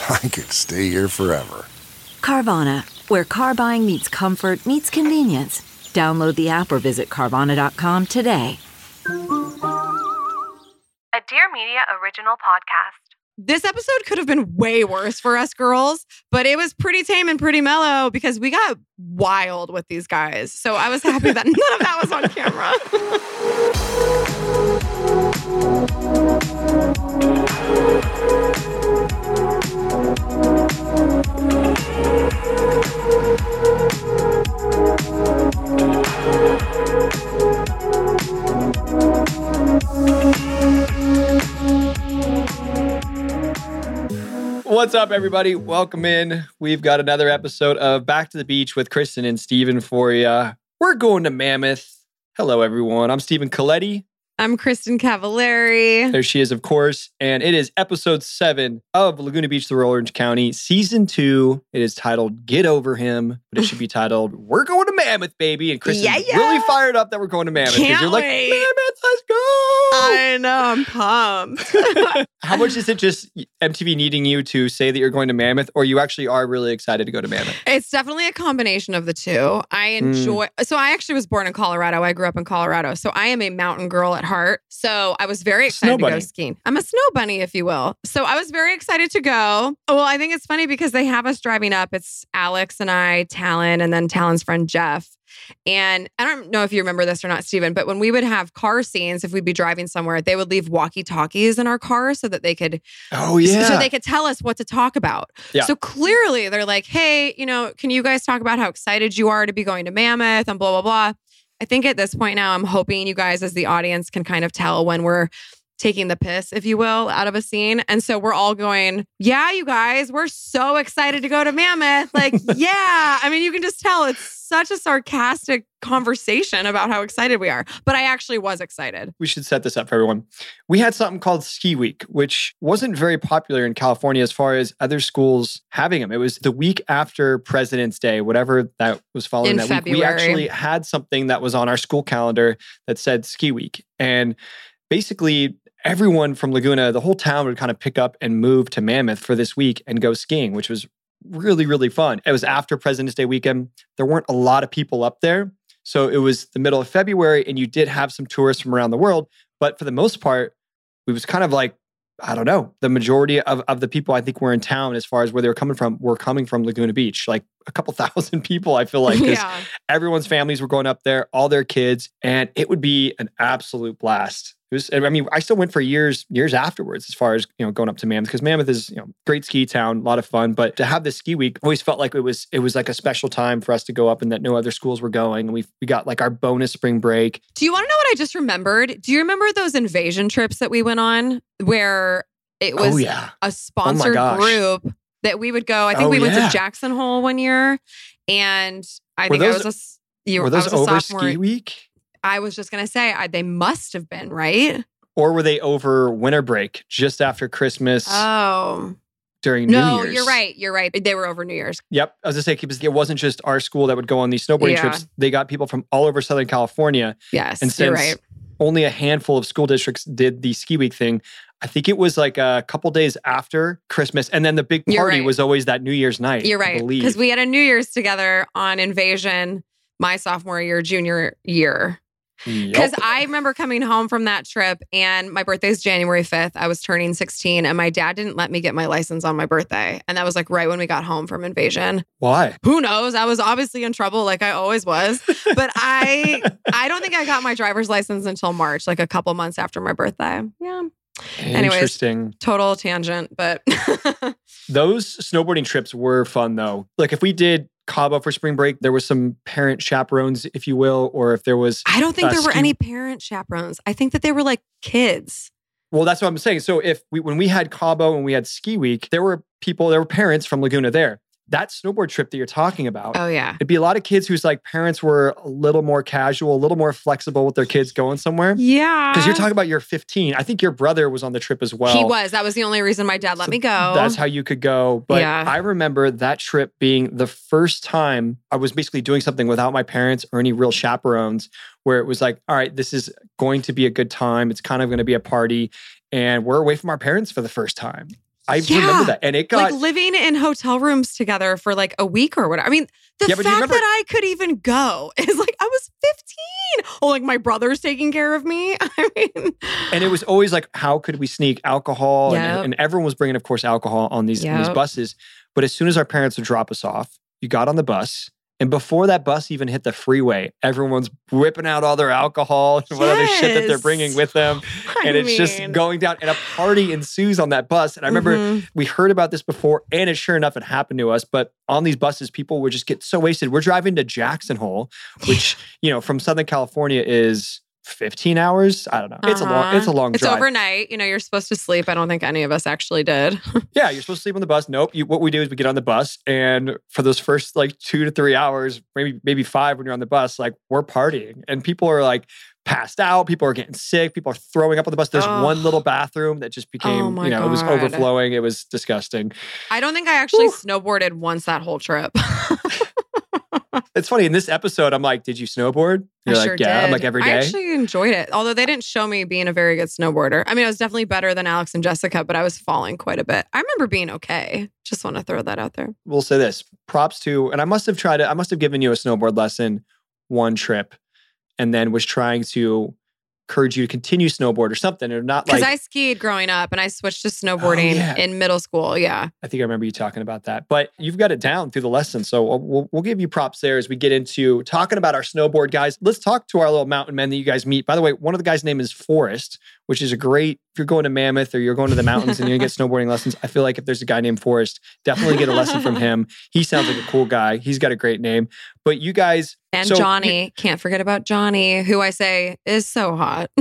I could stay here forever. Carvana, where car buying meets comfort, meets convenience. Download the app or visit Carvana.com today. A Dear Media original podcast. This episode could have been way worse for us girls, but it was pretty tame and pretty mellow because we got wild with these guys. So I was happy that none of that was on camera. What's up, everybody? Welcome in. We've got another episode of Back to the Beach with Kristin and Stephen for you. We're going to Mammoth. Hello, everyone. I'm Stephen Colletti. I'm Kristin Cavallari. There she is, of course. And it is episode seven of Laguna Beach, the Real Orange County, season two. It is titled Get Over Him, but it should be titled We're Going to Mammoth, baby. And Kristin's Yeah, yeah. really fired up that we're going to Mammoth. Can't you're like, wait. Mammoth, let's go. I know, I'm pumped. How much is it just MTV needing you to say that you're going to Mammoth, or you actually are really excited to go to Mammoth? It's definitely a combination of the two. I hmm. enjoy. So I actually was born in Colorado. I grew up in Colorado. So I am a mountain girl at heart. So I was very excited to go skiing. I'm a snow bunny, if you will. So I was very excited to go. Well, I think it's funny because they have us driving up. It's Alex and I, Talan, and then Talan's friend Jeff. And I don't know if you remember this or not, Stephen, but when we would have car scenes, if we'd be driving somewhere, they would leave walkie talkies in our car so that they could Oh yeah. so they could tell us what to talk about. Yeah. So clearly they're like, hey, you know, can you guys talk about how excited you are to be going to Mammoth and blah, blah, blah. I think at this point now, I'm hoping you guys, as the audience, can kind of tell when we're taking the piss, if you will, out of a scene. And so we're all going, yeah, you guys, we're so excited to go to Mammoth. Like, yeah. I mean, you can just tell it's such a sarcastic conversation about how excited we are. But I actually was excited. we should set this up for everyone. We had something called Ski Week, which wasn't very popular in California as far as other schools having them. It was the week after President's Day, whatever that was following In that week. We actually had something that was on our school calendar that said Ski Week. And basically, everyone from Laguna, the whole town would kind of pick up and move to Mammoth for this week and go skiing, which was really, really fun. It was after President's Day weekend. There weren't a lot of people up there. So it was the middle of February, and you did have some tourists from around the world. But for the most part, it was kind of like, I don't know, the majority of, of the people I think were in town as far as where they were coming from were coming from Laguna Beach. Like a couple thousand people, I feel like, 'cause yeah. everyone's families were going up there, all their kids, and it would be an absolute blast. It was, I mean, I still went for years, years afterwards, as far as you know, going up to Mammoth because Mammoth is, you know, great ski town, a lot of fun. But to have this ski week, always felt like it was, it was like a special time for us to go up, and that no other schools were going. And we we got like our bonus spring break. Do you want to know what I just remembered? Do you remember those invasion trips that we went on where it oh, was oh yeah, a oh sponsored gosh. group that we would go? I think Oh, we went yeah. to Jackson Hole one year, and I Were think I was a you, were I those was a over sophomore. ski week, I was just gonna say I, they must have been right. or were they over winter break just after Christmas Oh during no, New Year's? you're right. You're right. They were over New Year's. Yep. I was gonna say it wasn't just our school that would go on these snowboarding Yeah. trips. They got people from all over Southern California. Yes, And since right. only a handful of school districts did the ski week thing, I think it was like a couple days after Christmas. And then the big party right. was always that New Year's night. You're right because we had a New Year's together on Invasion my sophomore year, junior year. Because Yep. I remember coming home from that trip and my birthday's January 5th. I was turning 16 and my dad didn't let me get my license on my birthday. And that was like right when we got home from invasion. Why? Who knows? I was obviously in trouble like I always was. But I I don't think I got my driver's license until March, like a couple months after my birthday. Yeah. Anyways. Interesting. Total tangent, but Those snowboarding trips were fun though. Like if we did Cabo for spring break, there was some parent chaperones, if you will, or if there was I don't think Uh, there were ski- any parent chaperones. I think that they were like kids. Well, that's what I'm saying. So if we when we had Cabo and we had ski week, there were people, there were parents from Laguna there. That snowboard trip that you're talking about, Oh yeah. it'd be a lot of kids whose like parents were a little more casual, a little more flexible with their kids going somewhere. Yeah. Because you're talking about you're 15. I think your brother was on the trip as well. he was. That was the only reason my dad let So me go. That's how you could go. But Yeah. I remember that trip being the first time I was basically doing something without my parents or any real chaperones, where it was like, all right, this is going to be a good time. It's kind of going to be a party. And we're away from our parents for the first time. I Yeah. remember that. And it got, like living in hotel rooms together for like a week or whatever. I mean, the Yeah, but do you fact remember- that I could even go is like I was 15. Oh, like my brother's taking care of me. I mean, and it was always like, how could we sneak alcohol? And, Yep. and everyone was bringing, of course, alcohol on these, on these buses. But as soon as our parents would drop us off, you got on the bus. And before that bus even hit the freeway, everyone's whipping out all their alcohol and what other shit that they're bringing with them. I and it's just going down and a party ensues on that bus and i remember mhm. we heard about this before and it sure enough it happened to us but on these buses people would just get so wasted we're driving to jackson hole which you know from southern california is 15 hours? I don't know. It's a long Uh-huh. it's a long It's drive. overnight. You know, you're supposed to sleep. I don't think any of us actually did. yeah you're supposed to sleep on the bus. Nope. You, what we do is we get on the bus and for those first like two to three hours maybe maybe five when you're on the bus like we're partying. And people are like passed out. People are getting sick. People are throwing up on the bus. There's Ugh. one little bathroom that just became Oh you know it was overflowing. It was disgusting. I don't think I actually snowboarded once that whole trip. it's funny in this episode i'm like did you snowboard you're I like sure yeah i'm like every day. I actually enjoyed it. Although they didn't show me being a very good snowboarder. I mean, I was definitely better than Alex and Jessica, but I was falling quite a bit. I remember being okay. Just want to throw that out there. we'll say this props to and i must have tried to i must have given you a snowboard lesson one trip and then was trying to encourage you to continue snowboard or something or not Because like I skied growing up and I switched to oh, snowboarding Oh, yeah. in middle school. Yeah. I think I remember you talking about that, but you've got it down through the lesson. So we'll, we'll, we'll give you props there as we get into talking about our snowboard guys. Let's talk to our little mountain men that you guys meet. By the way, one of the guys' name is Forrest, which is a great, if you're going to Mammoth or you're going to the mountains and to get snowboarding lessons, I feel like if there's a guy named Forrest, definitely get a lesson from him. He sounds like a cool guy. He's got a great name. But you guys, And so- Johnny, can't forget about Johnny, who I say is so hot.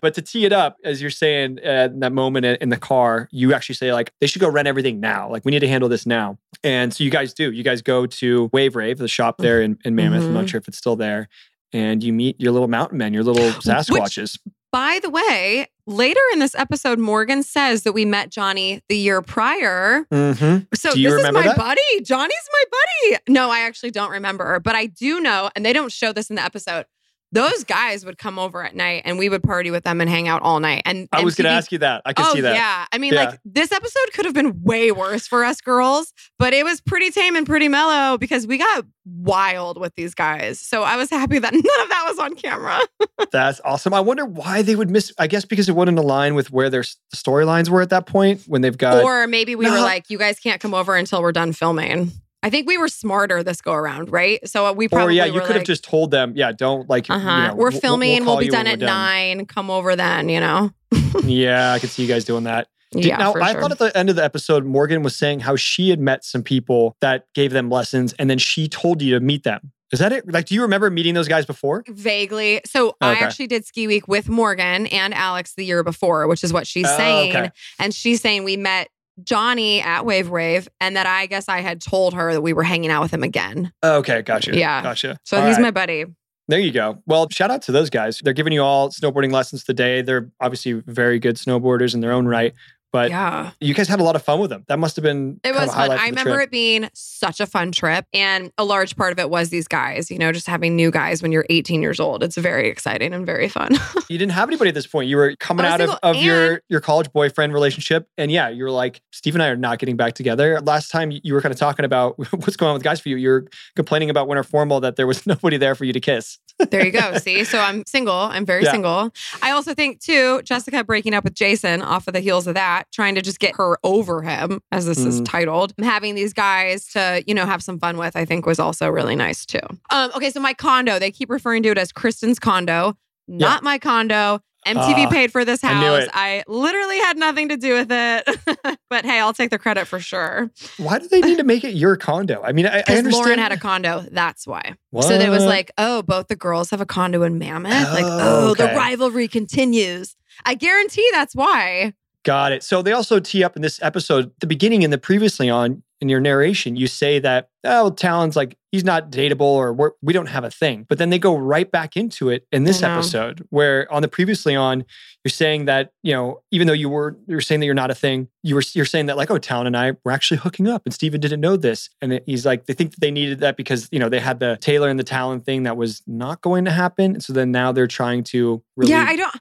but to tee it up, as you're saying uh, in that moment in the car, you actually say like they should go rent everything now. Like we need to handle this now. And so you guys do. You guys go to Wave Rave, the shop there in, in Mammoth. I'm not Mhm. sure if it's still there. And you meet your little mountain men, your little Sasquatches. By the way, later in this episode, Morgan says that we met Johnny the year prior. mm-hmm. So this is my that? buddy. Johnny's my buddy. No, I actually don't remember, but I do know, and they don't show this in the episode. Those guys would come over at night and we would party with them and hang out all night. And I was going to ask you that. I can oh, see that. yeah. I mean, Yeah. like this episode could have been way worse for us girls, but it was pretty tame and pretty mellow because we got wild with these guys. So I was happy that none of that was on camera. That's awesome. I wonder why they would miss. I guess because it wouldn't align with where their storylines were at that point when they've got. or maybe we were like, you guys can't come over until we're done filming. I think we were smarter this go around, right? So we probably. or yeah, you could have just told them, yeah, don't like. uh you know, we're we'll- we'll- filming. We'll, be done at nine. Come over then. You know. Yeah, I could see you guys doing that. Did- yeah. now, I sure. thought at the end of the episode, Morgan was saying how she had met some people that gave them lessons, and then she told you to meet them. Is that it? Like, do you remember meeting those guys before? Vaguely. So I actually did ski week with Morgan and Alex the year before, which is what she's Oh, saying. okay. And she's saying we met Johnny at Wave Rave and that I guess I had told her that we were hanging out with him again. Okay, gotcha. Yeah. gotcha. So All he's right. my buddy. There you go. Well, shout out to those guys. They're giving you all snowboarding lessons today. They're obviously very good snowboarders in their own right, but yeah. you guys had a lot of fun with them. That must have been It was fun. I remember trip. it being such a fun trip. And a large part of it was these guys, you know, just having new guys when you're 18 years old. It's very exciting and very fun. You didn't have anybody at this point. You were coming out of, single, of your and- your college boyfriend relationship, and yeah, you were like, Steve and I are not getting back together. Last time you were kind of talking about what's going on with guys for you. You were complaining about winter formal that there was nobody there for you to kiss. There you go. See, so I'm single. I'm very Yeah. single. I also think too, Jessica breaking up with Jason off of the heels of that, trying to just get her over him, as this is Mhm. titled, having these guys to you know have some fun with. I think was also really nice too. Um, okay, so my condo, they keep referring to it as Kristin's condo, not my condo. MTV Ah, paid for this house. it. I literally had nothing to do with it, but hey, I'll take the credit for sure. Why do they need to make it your condo? I mean, I, I Because understand. Lauren had a condo, that's why. So it was like, oh, both the girls have a condo in Mammoth. like, Oh, oh, the rivalry continues. I guarantee that's why. Got it. So they also tee up in this episode, the beginning and the previously on in your narration, you say that, oh, Talan's like, he's not dateable or we're, we don't have a thing. But then they go right back into it in this episode, where on the previously on, you're saying that, you know, even though you were, you're saying that you're not a thing, you were, you're saying that like, oh, Talan and I were actually hooking up and Stephen didn't know this. And it- he's like, they think that they needed that because, you know, they had the Taylor and the Talan thing that was not going to happen. And so then now they're trying to really yeah, I don't.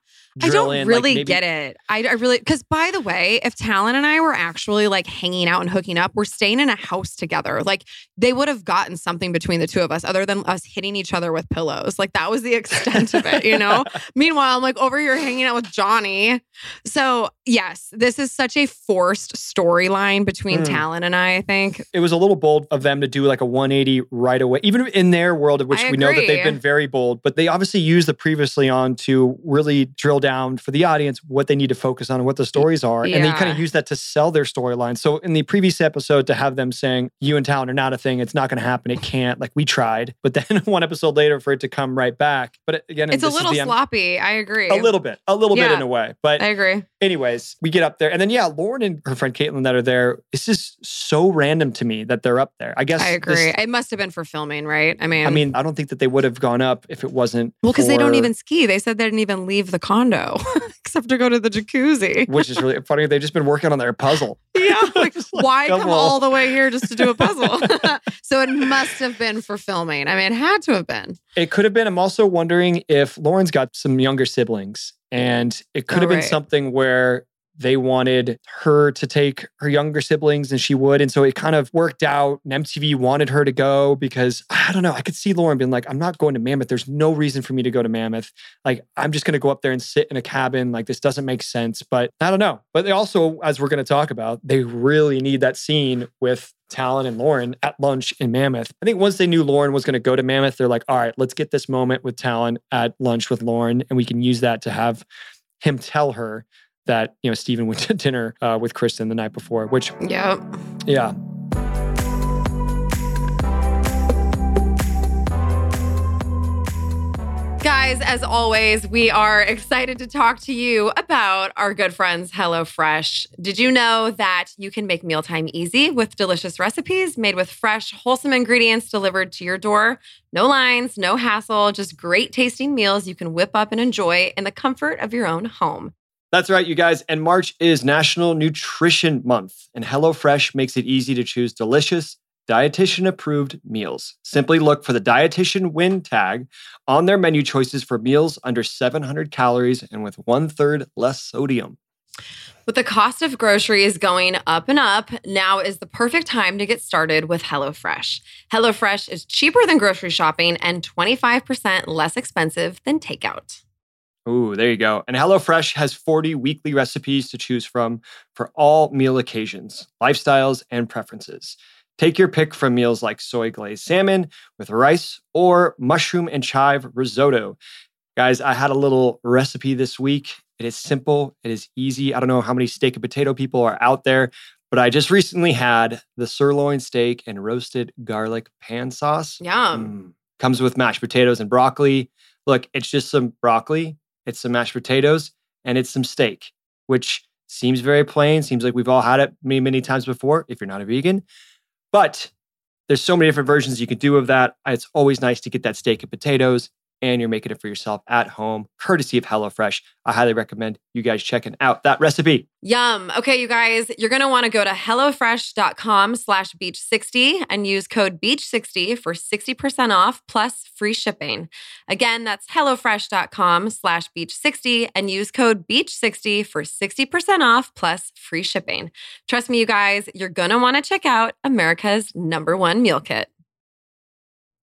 I don't in, like, really maybe- get it. I, I really because by the way, if Talan and I were actually like hanging out and hooking up, we're staying in a house together. Like they would have gotten something between the two of us, other than us hitting each other with pillows. Like that was the extent of it, you know. Meanwhile, I'm like over here hanging out with Johnny. So yes, this is such a forced storyline between Mm. Talan and I. I think it was a little bold of them to do like a 180 right away, even in their world, of which I we know that they've been very bold, but they obviously used the previously on to really drill down for the audience what they need to focus on and what the stories are. And they kind of use that to sell their storyline. So in the previous episode, to have them saying, you and Talan are not a thing, it's not going to happen, it can't, like we tried. But then one episode later for it to come right back. But again, it's a little sloppy. I agree. A little bit, a little bit in a way. But I agree. Anyways, we get up there, and then yeah, Lauren and her friend Caitlin that are there. It's just so random to me that they're up there. I guess I this- agree. it must have been for filming, right? I mean, I mean, I don't think that they would have gone up if it wasn't. Well, because they don't even ski. They said they didn't even leave the condo except to go to the jacuzzi. Which is really funny. They've just been working on their puzzle. Yeah. Like, like, why come all the way here just to do a puzzle? so it must have been for filming. I mean, it had to have been. It could have been. I'm also wondering if Lauren's got some younger siblings, and it could Oh, have been right. something where they wanted her to take her younger siblings and she would. And so it kind of worked out. And MTV wanted her to go because I don't know. I could see Lauren being like, I'm not going to Mammoth. There's no reason for me to go to Mammoth. Like, I'm just going to go up there and sit in a cabin. Like, this doesn't make sense. But I don't know. But they also, as we're going to talk about, they really need that scene with Talan and Lauren at lunch in Mammoth. I think once they knew Lauren was going to go to Mammoth, they're like, all right, let's get this moment with Talan at lunch with Lauren. And we can use that to have him tell her that, you know, Steven went to dinner uh, with Kristin the night before, which, yeah, yeah. Guys, as always, we are excited to talk to you about our good friends HelloFresh. Did you know that you can make mealtime easy with delicious recipes made with fresh, wholesome ingredients delivered to your door? No lines, no hassle, just great tasting meals you can whip up and enjoy in the comfort of your own home. That's right, you guys. And March is National Nutrition Month, and HelloFresh makes it easy to choose delicious, dietitian approved meals. Simply look for the dietitian win tag on their menu choices for meals under 700 calories and with one third less sodium. With the cost of groceries going up and up, now is the perfect time to get started with HelloFresh. HelloFresh is cheaper than grocery shopping and 25% less expensive than takeout. Ooh, there you go. And HelloFresh has 40 weekly recipes to choose from for all meal occasions, lifestyles, and preferences. Take your pick from meals like soy glazed salmon with rice or mushroom and chive risotto. Guys, I had a little recipe this week. It is simple, it is easy. I don't know how many steak and potato people are out there, but I just recently had the sirloin steak and roasted garlic pan sauce. Yum. Mm. Comes with mashed potatoes and broccoli. Look, it's just some broccoli, it's some mashed potatoes, and it's some steak, which seems very plain. Seems like we've all had it many, many times before if you're not a vegan. But there's so many different versions you can do of that. It's always nice to get that steak and potatoes, and you're making it for yourself at home, courtesy of HelloFresh. I highly recommend you guys checking out that recipe. Yum. Okay, you guys, you're to want to go to HelloFresh.com slash Beach60 and use code Beach60 for 60% off plus free shipping. Again, that's HelloFresh.com slash Beach60 and use code Beach60 for 60% off plus free shipping. Trust me, you guys, you're to want to check out America's number one meal kit.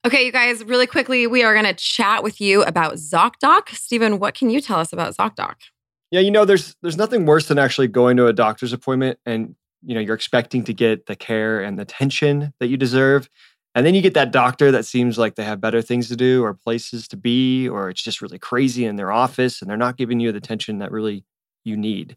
Okay, you guys, really quickly, we are going to chat with you about ZocDoc. Stephen, what can you tell us about ZocDoc? Yeah, you know, there's there's nothing worse than actually going to a doctor's appointment and you know you're expecting to get the care and the attention that you deserve, and then you get that doctor that seems like they have better things to do or places to be, or it's just really crazy in their office and they're not giving you the attention that really you need.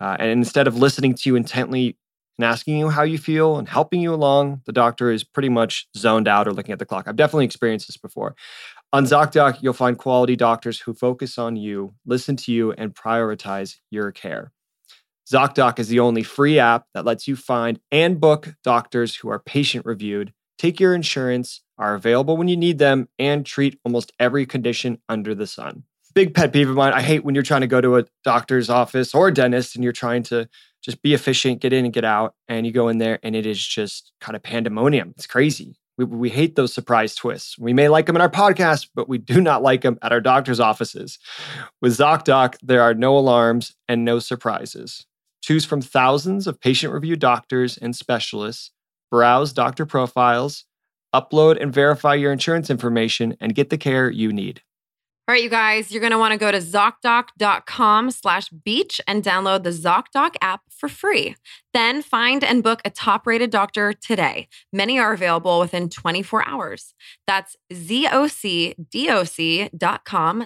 Uh, and instead of listening to you intently and asking you how you feel and helping you along, the doctor is pretty much zoned out or looking at the clock. I've definitely experienced this before. On ZocDoc, you'll find quality doctors who focus on you, listen to you, and prioritize your care. ZocDoc is the only free app that lets you find and book doctors who are patient reviewed, take your insurance, are available when you need them, and treat almost every condition under the sun. Big pet peeve of mine. I hate when you're trying to go to a doctor's office or a dentist and you're trying to just be efficient, get in and get out, and you go in there and it is just kind of pandemonium. It's crazy. We, we hate those surprise twists. We may like them in our podcast, but we do not like them at our doctor's offices. With ZocDoc, there are no alarms and no surprises. Choose from thousands of patient review doctors and specialists, browse doctor profiles, upload and verify your insurance information, and get the care you need. All right, you guys, you're going to want to go to ZocDoc.com slash beach and download the ZocDoc app for free. Then find and book a top rated doctor today. Many are available within 24 hours. That's ZocDoc.com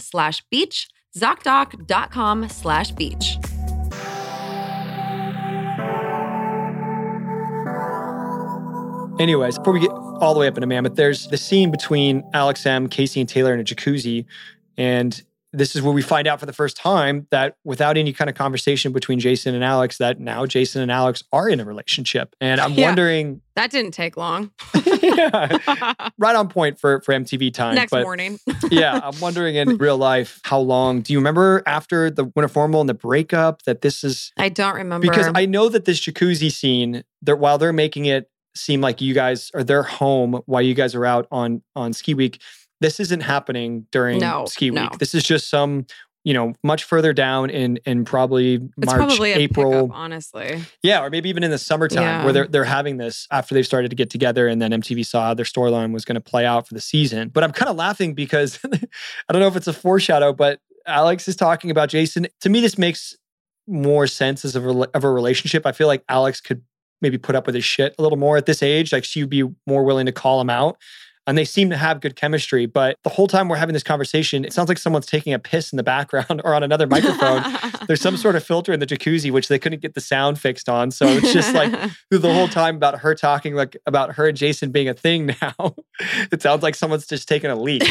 slash beach, ZocDoc.com slash beach. Anyways, before we get all the way up into Mammoth, there's the scene between Alex M, Casey, and Taylor in a jacuzzi. And this is where we find out for the first time that without any kind of conversation between Jason and Alex, that now Jason and Alex are in a relationship. And I'm Yeah. wondering, That didn't take long. yeah, right on point for, for MTV time. Next but morning. yeah, I'm wondering in real life, how long do you remember after the winter formal and the breakup that this is I don't remember. because I know that this jacuzzi scene, they're, while they're making it seem like you guys are their home while you guys are out on on ski week, this isn't happening during No, ski no. week. This is just some, you know, much further down in in probably it's March, probably April, pickup, honestly. yeah, or maybe even in the summertime Yeah. where they're they're having this after they've started to get together, and then MTV saw how their storyline was going to play out for the season. But I'm kind of laughing because I don't know if it's a foreshadow, but Alex is talking about Jason. To me, this makes more sense as a rela- of a relationship. I feel like Alex could maybe put up with his shit a little more at this age. Like she would be more willing to call him out. And they seem to have good chemistry. But the whole time we're having this conversation, it sounds like someone's taking a piss in the background or on another microphone there's some sort of filter in the jacuzzi which they couldn't get the sound fixed on so it's just like the whole time about her talking like about her and jason being a thing now it sounds like someone's just taking a leak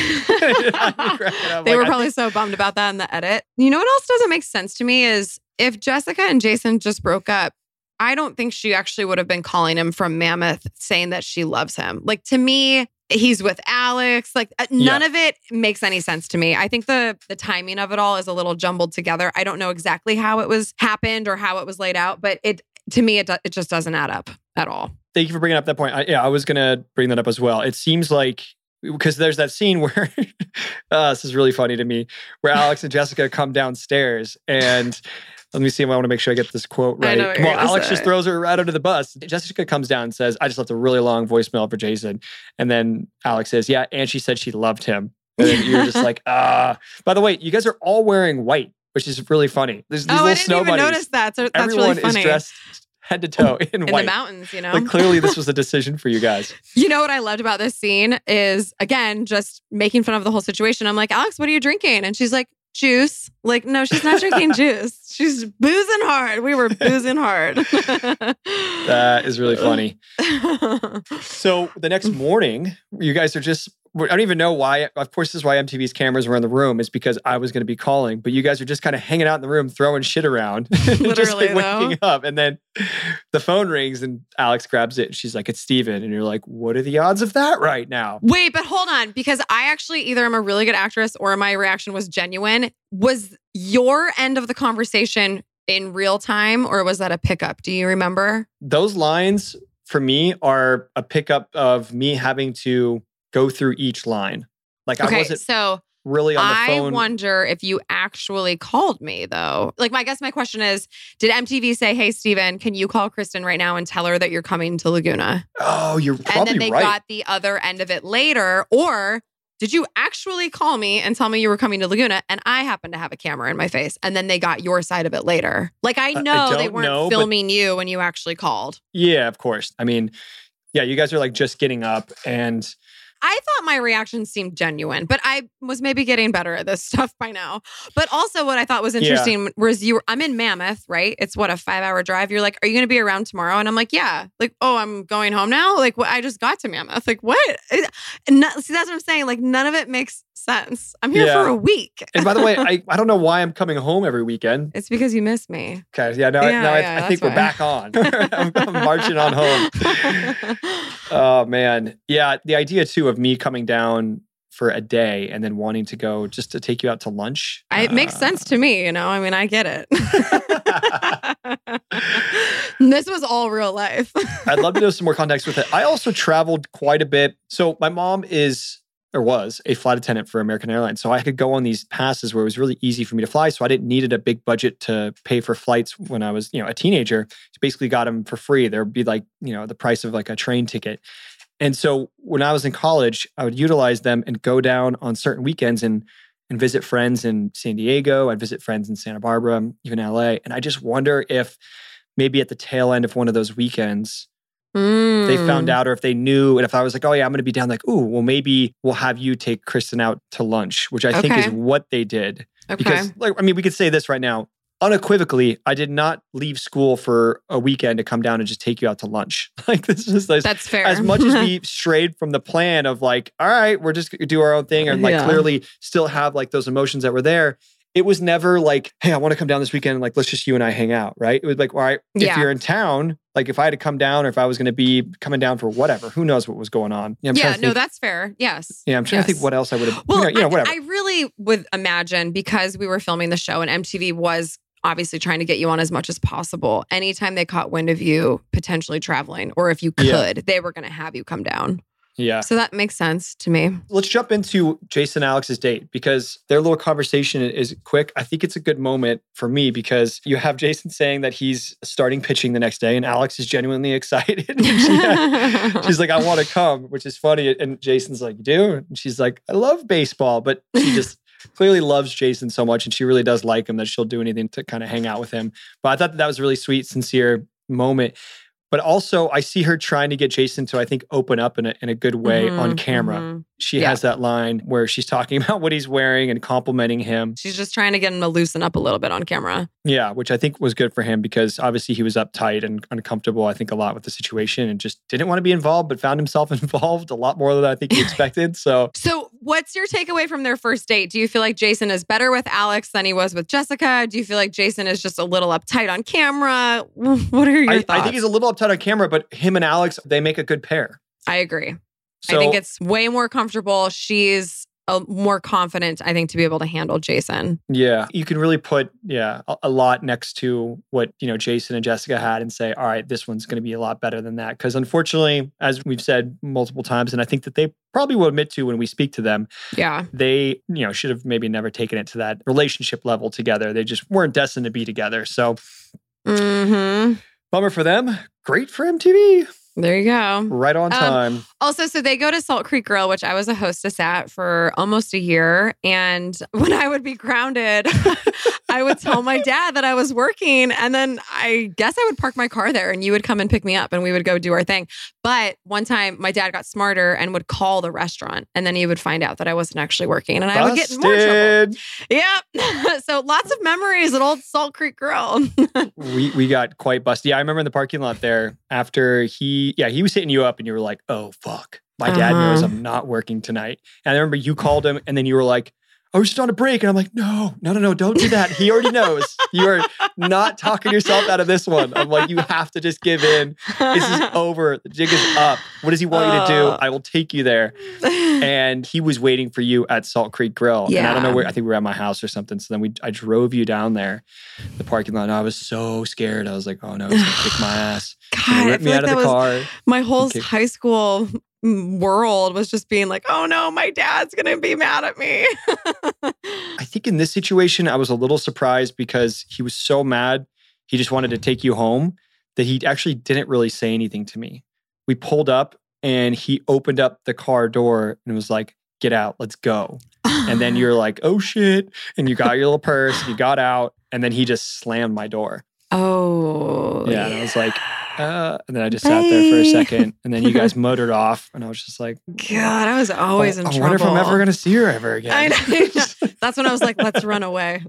they were probably so bummed about that in the edit. You know what else doesn't make sense to me is if Jessica and Jason just broke up, I don't think she actually would have been calling him from Mammoth saying that she loves him. Like to me, he's with Alex. Like uh, none Yeah. of it makes any sense to me. I think the the timing of it all is a little jumbled together. I don't know exactly how it was happened or how it was laid out, but it to me it do- it just doesn't add up at all. thank you for bringing up that point I, yeah i was gonna bring that up as well it seems like because there's that scene where uh, this is really funny to me where alex and jessica come downstairs and let me see. I want to make sure I get this quote right. know what Come on, Alex say. just throws her right under the bus. Jessica comes down and says, "I just left a really long voicemail for Jason," and then Alex says, "Yeah," and she said she loved him. And you're just like, ah. By the way, you guys are all wearing white, which is really funny. There's these oh, little I didn't snow even bunnies. notice that. So that's Everyone really funny. is dressed head to toe in, in white. the mountains, you know. Like clearly, this was a decision for you guys. You know what I loved about this scene is again just making fun of the whole situation. I'm like, Alex, what are you drinking? And she's like, juice. Like, no, she's not drinking juice. She's boozing hard. We were boozing hard. That is really funny. So the next morning, you guys are just. I don't even know why. Of course, this is why MTV's cameras were in the room. Is because I was going to be calling, but you guys are just kind of hanging out in the room, throwing shit around, just Literally, like waking up. And then the phone rings, and Alex grabs it. And she's like, "It's Stephen. and you're like, "What are the odds of that right now?" Wait, but hold on, because I actually either am a really good actress or my reaction was genuine. Was your end of the conversation in real time or was that a pickup? Do you remember? Those lines for me are a pickup of me having to go through each line. Like I okay, wasn't. so really on the I phone. I wonder if you actually called me though. Like, my I guess my question is, did MTV say, "Hey, Stephen, can you call Kristin right now and tell her that you're coming to Laguna?" oh, you're and then they right. got the other end of it later, or did you actually call me and tell me you were coming to Laguna and I happened to have a camera in my face and then they got your side of it later? Like I I know they weren't know, but- filming you when you actually called. yeah, of course. I mean, yeah, you guys are like just getting up, and I thought my reaction seemed genuine, but I was maybe getting better at this stuff by now. But also, what I thought was Yeah. interesting was you. Were, I'm in Mammoth, right? It's what a five hour drive. You're like, are you going to be around tomorrow? And I'm like, yeah. Like, oh, I'm going home now. Like, what? I just got to Mammoth. Like, what? And see, that's what I'm saying. Like, none of it makes sense. I'm here Yeah. for a week. and by the way, I, I don't know why I'm coming home every weekend. It's because you miss me. Okay, yeah, now, Yeah, now I- yeah, I, think that's we're back on. I'm, I'm marching on home. Oh man, yeah. The idea too of me coming down for a day and then wanting to go just to take you out to lunch. I- it makes uh, sense to me, you know. I mean, I get it. this was all real life. I'd love to know some more context with it. I also traveled quite a bit. So my mom is or was a flight attendant for American Airlines. So I could go on these passes where it was really easy for me to fly. So I didn't needed a big budget to pay for flights when I was, you know, a teenager. Just basically got them for free. There'd be like, you know, the price of like a train ticket. And so when I was in college, I would utilize them and go down on certain weekends and and visit friends in San Diego. I'd visit friends in Santa Barbara, even LA. And I just wonder if maybe at the tail end of one of those weekends, they found Mm. out or if they knew and if i was like oh yeah i'm going to be down like ooh well maybe we'll have you take kristin out to lunch which i think is what they did Okay. because like i mean we could say this right now unequivocally i did not leave school for a weekend to come down and just take you out to lunch like this is like, That's fair. as much as we strayed from the plan of like all right we're just going to do our own thing and like Yeah. clearly still have like those emotions that were there it was never like hey i want to come down this weekend and like let's just you and i hang out right it was like all right if Yeah. you're in town like if i had to come down or if i was going to be coming down for whatever who knows what was going on yeah, yeah, no, that's fair. Yes. yeah i'm trying to think what else i would have Well, you know, you know I, I really would imagine because we were filming the show and MTV was obviously trying to get you on as much as possible. Anytime they caught wind of you potentially traveling, or if you could, Yeah. they were going to have you come down. Yeah So that makes sense to me. let's jump into Jason and Alex's date because their little conversation is quick. I think it's a good moment for me because you have Jason saying that he's starting pitching the next day, and Alex is genuinely excited. She- she's like, "I want to come," which is funny. And Jason's like, "You do?" And she's like, "I love baseball," but she just clearly loves Jason so much, and she really does like him that she'll do anything to kind of hang out with him. But I thought that, that was a really sweet, sincere moment. But also, I see her trying to get Jason to, I think, open up in a, in a good way on Mhm, camera mhm. She Yeah. has that line where she's talking about what he's wearing and complimenting him. She's just trying to get him to loosen up a little bit on camera. Yeah, which I think was good for him because obviously he was uptight and uncomfortable, I think, a lot with the situation and just didn't want to be involved, but found himself involved a lot more than I think he expected. So, So, what's your takeaway from their first date? Do you feel like Jason is better with Alex than he was with Jessica? Do you feel like Jason is just a little uptight on camera? What are your I, thoughts? I think he's a little uptight on camera, but him and Alex, they make a good pair. I agree. So, I think it's way more comfortable. She's uh, more confident, I think, to be able to handle Jason. yeah, you can really put, yeah, a, a lot next to what, you know, Jason and Jessica had and say, all right, this one's going to be a lot better than that. Because unfortunately, as we've said multiple times, and I think that they probably will admit to when we speak to them, Yeah. they you know should have maybe never taken it to that relationship level together they just weren't destined to be together so hmm bummer for them great for mtv There you go. right on Um, time Also, so they go to Salt Creek Grill, which I was a hostess at for almost a year. And when I would be grounded, I would tell my dad that I was working. And then I guess I would park my car there and you would come and pick me up and we would go do our thing. But one time my dad got smarter and would call the restaurant and then he would find out that I wasn't actually working and I would get in more trouble. Yep. so lots of memories at Old Salt Creek Grill. we we got quite busted yeah i remember in the parking lot there after he yeah he was hitting you up and you were like oh fuck my dad knows Uh-huh. i'm not working tonight and i remember you called him and then you were like I was just on a break. And I'm like, no, no, no, no, don't do that. He already knows. You are not talking yourself out of this one. I'm like, you have to just give in. This is over. The jig is up. What does he want you to do? I will take you there. And he was waiting for you at Salt Creek Grill. Yeah. And I don't know where, I think we were at my house or something. So then we, I drove you down there, the parking lot. And I was so scared. I was like, oh no, he's going to kick my ass. God, I feel out like of that the was car. my whole Okay. high school world was just being like, oh no, my dad's going to be mad at me. I think in this situation, I was a little surprised because he was so mad. He just wanted to take you home that he actually didn't really say anything to me. We pulled up and he opened up the car door and was like, get out, let's go. And then you're like, oh shit. And you got your little purse, you got out, and then he just slammed my door. oh. Yeah. And I was like, uh, and then I just sat there for a second and then you guys motored off. And I was just like, God, I was always in I trouble. I wonder if I'm ever going to see her ever again. I know. That's when I was like, let's run away.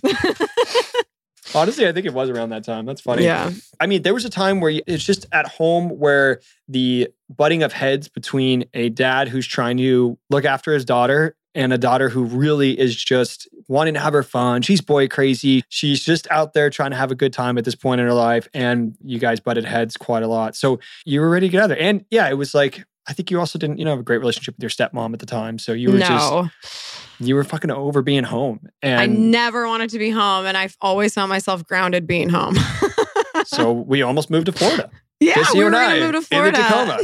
Honestly, I think it was around that time. That's funny. yeah. I mean, there was a time where it's just at home where the butting of heads between a dad who's trying to look after his daughter and a daughter who really is just wanting to have her fun. She's boy crazy. She's just out there trying to have a good time at this point in her life. And you guys butted heads quite a lot. So you were ready to get out there. And yeah, it was like, I think you also didn't, you know, have a great relationship with your stepmom at the time. So you were just, you were fucking over being home. And I never wanted to be home, and I've always found myself grounded being home. so we almost moved to Florida. Yeah, Just we you were and going I to move to in Florida. the Tacoma.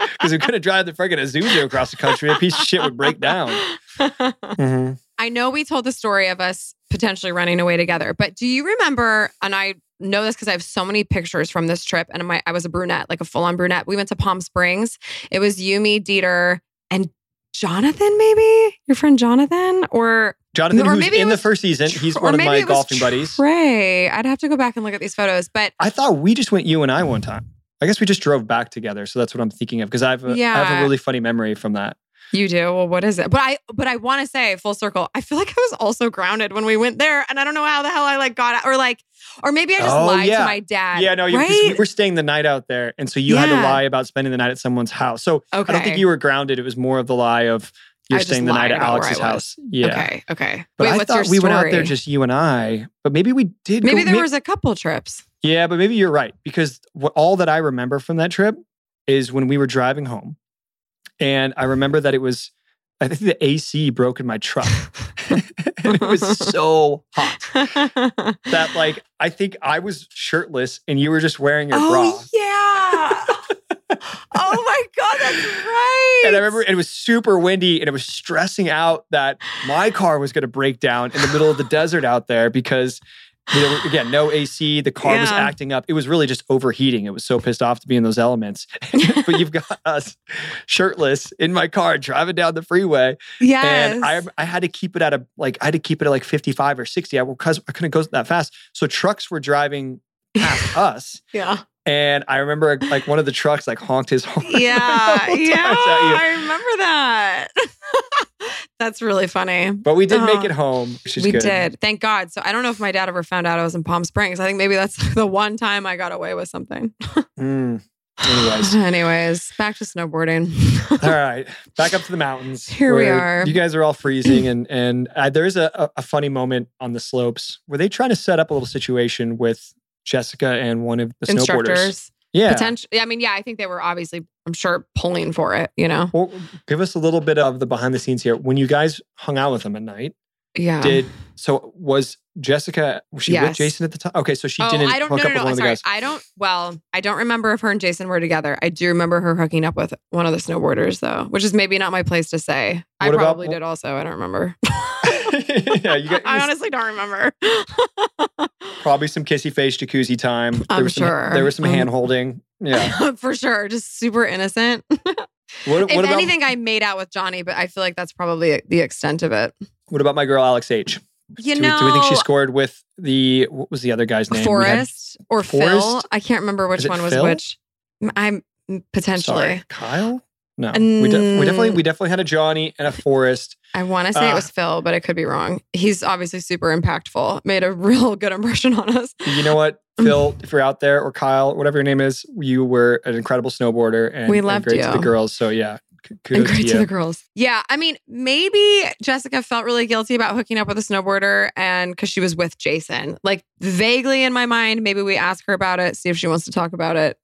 Because we couldn't drive the friggin' Azusa across the country. A piece of shit would break down. Mm-hmm. I know we told the story of us potentially running away together, but do you remember? And I know this because I have so many pictures from this trip, and my I was a brunette, like a full on brunette. We went to Palm Springs. It was you, me, Dieter, and Jonathan, maybe your friend Jonathan, or Jonathan, Or who's maybe in the first season, he's one of my golfing buddies. Trey. I'd have to go back and look at these photos, but I thought we just went you and I one time. I guess we just drove back together. So that's what I'm thinking of because I have a, I have a really funny memory from that. You do. Well, what is it? But I but I want to say full circle. I feel like I was also grounded when we went there, and I don't know how the hell I like got out, or like, or maybe I just Oh, lied yeah. to my dad. yeah, no, you, right? we were staying the night out there. And so you had to lie about spending the night at someone's house. So I don't think you were grounded. It was more of the lie of you're I staying the night at Alex's house. Yeah. Okay. Okay. But Wait, I what's thought we went out there just you and I, but maybe we did. maybe go, there was a couple trips. Yeah, but maybe you're right because what, all that I remember from that trip is when we were driving home, and I remember that it was. I think the AC broke in my truck. and it was so hot that, like, I think I was shirtless and you were just wearing your oh, bra. oh yeah. Oh my god, that's right. And I remember it was super windy and it was stressing out that my car was going to break down in the middle of the desert out there because, you know, again, no AC. The car was acting up. It was really just overheating. It was so pissed off to be in those elements. but you've got us shirtless in my car driving down the freeway. Yeah, And I, I had to keep it at a, like, I had to keep it at like 55 or 60 because I couldn't go that fast. So trucks were driving past us. yeah. And I remember like one of the trucks like honked his horn. Yeah. yeah. times at you. I remember that. that's really funny. But we did make Oh. it home, we good. did. Thank God. So I don't know if my dad ever found out I was in Palm Springs. I think maybe that's the one time I got away with something. Mm. Anyways, Anyways, back to snowboarding. all right, back up to the mountains. Here we are. You guys are all freezing, and and uh, there is a, a a funny moment on the slopes where they trying to set up a little situation with Jessica and one of the snowboarders. Instructors. Yeah. Potentially. I mean, yeah, I think they were obviously, I'm sure, pulling for it, you know? Well, give us a little bit of the behind the scenes here. When you guys hung out with them at night, Yeah. did so was Jessica was she with Jason at the time? Okay, so she oh, didn't I don't hook no, up no, with no. one of the Sorry. guys. I don't, well, I don't remember if her and Jason were together. I do remember her hooking up with one of the snowboarders, though, which is maybe not my place to say. I What about- probably did also. I don't remember. yeah, you got I honestly don't remember. probably some kissy face jacuzzi time. There I'm was some, sure. There was some Um, hand holding. Yeah. For sure. Just super innocent. What, if about anything, I made out with Johnny, but I feel like that's probably the extent of it. what about my girl Alex H? You do, know, we, do we think she scored with the what was the other guy's name? Forrest or Phil. I can't remember which one was Phil? which. I'm potentially. Sorry, Kyle. No, we, def- we definitely Mm. we definitely had a Johnny and a Forrest. I want to say Uh, it was Phil, but I could be wrong. He's obviously super impactful. Made a real good impression on us. You know what, Phil? if you're out there, or Kyle, whatever your name is, you were an incredible snowboarder and, We and loved great to the girls. So yeah, And great to to the girls. Yeah. I mean, maybe Jessica felt really guilty about hooking up with a snowboarder and because she was with Jason. Like vaguely in my mind, maybe we ask her about it, see if she wants to talk about it.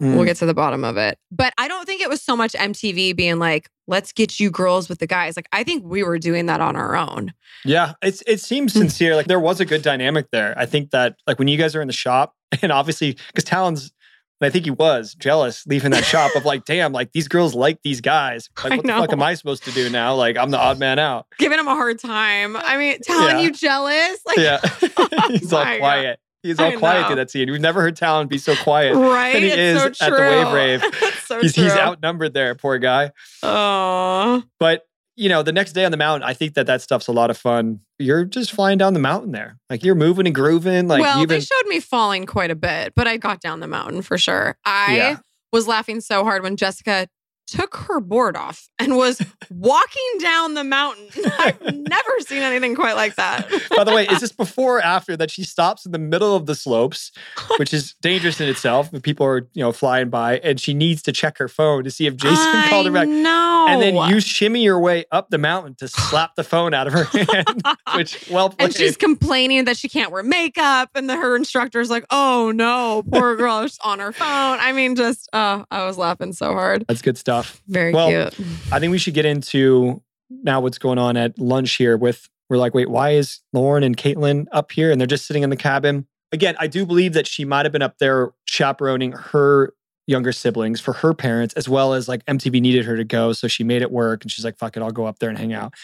Mm. We'll get to the bottom of it. But I don't think it was so much MTV being like, let's get you girls with the guys. Like, I think we were doing that on our own. Yeah, it's it seems Hmm. sincere. Like there was a good dynamic there. I think that like when you guys are in the shop, and obviously because Talan's And I think he was jealous leaving that shop of like, damn, like these girls like these guys. Like, what the fuck am I supposed to do now? Like, I'm the odd man out. Giving him a hard time. I mean, telling Yeah. you jealous. Like, Yeah. He's all quiet. He's all I quiet through that scene. We've never heard Talan be so quiet. right? And he it's is so at the. Wave Rave. So he's, he's outnumbered there, poor guy. Oh, But you know, the next day on the mountain, I think that that stuff's a lot of fun. You're just flying down the mountain there, like you're moving and grooving. Like well, they showed me falling quite a bit, but I got down the mountain for sure. I Yeah. was laughing so hard when Jessica took her board off and was walking down the mountain. I've never seen anything quite like that. By the way, is this before or after that she stops in the middle of the slopes, which is dangerous in itself? People are you know flying by, and she needs to check her phone to see if Jason I called her back. No. And then you shimmy your way up the mountain to slap the phone out of her hand, which well played. and she's complaining that she can't wear makeup, and the, her instructor's like, "Oh no, poor girl, she's on her phone." I mean, just uh, I was laughing so hard. That's good stuff. Very Well, cute. I think we should get into now what's going on at lunch here with we're like, wait, why is Lauren and Caitlin up here and they're just sitting in the cabin? Again, I do believe that she might have been up there chaperoning her younger siblings for her parents, as well as like MTV needed her to go. So she made it work and she's like, fuck it, I'll go up there and hang out.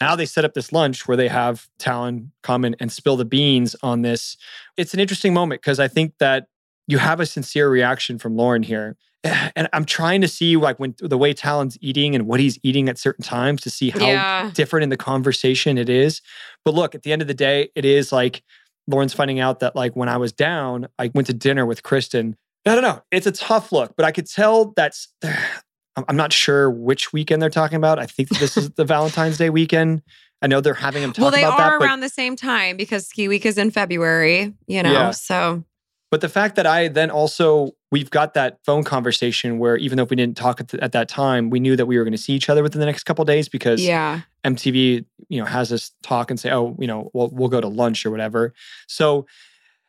Now they set up this lunch where they have Talan come in and spill the beans on this. It's an interesting moment because I think that you have a sincere reaction from Lauren here. And I'm trying to see like when the way Talan's eating and what he's eating at certain times to see how Yeah. different in the conversation it is. But look, at the end of the day, it is like Lauren's finding out that like when I was down, I went to dinner with Kristin. I don't know. It's a tough look, but I could tell that's I'm not sure which weekend they're talking about. I think this is the Valentine's Day weekend. I know they're having them talk Well, they about are that, around the same time because ski week is in February. You know, Yeah. so But the fact that I then also, we've got that phone conversation where even though we didn't talk at, th- at that time, we knew that we were going to see each other within the next couple of days because yeah, MTV, you know, has us talk and say, oh, you know, we'll, we'll go to lunch or whatever. So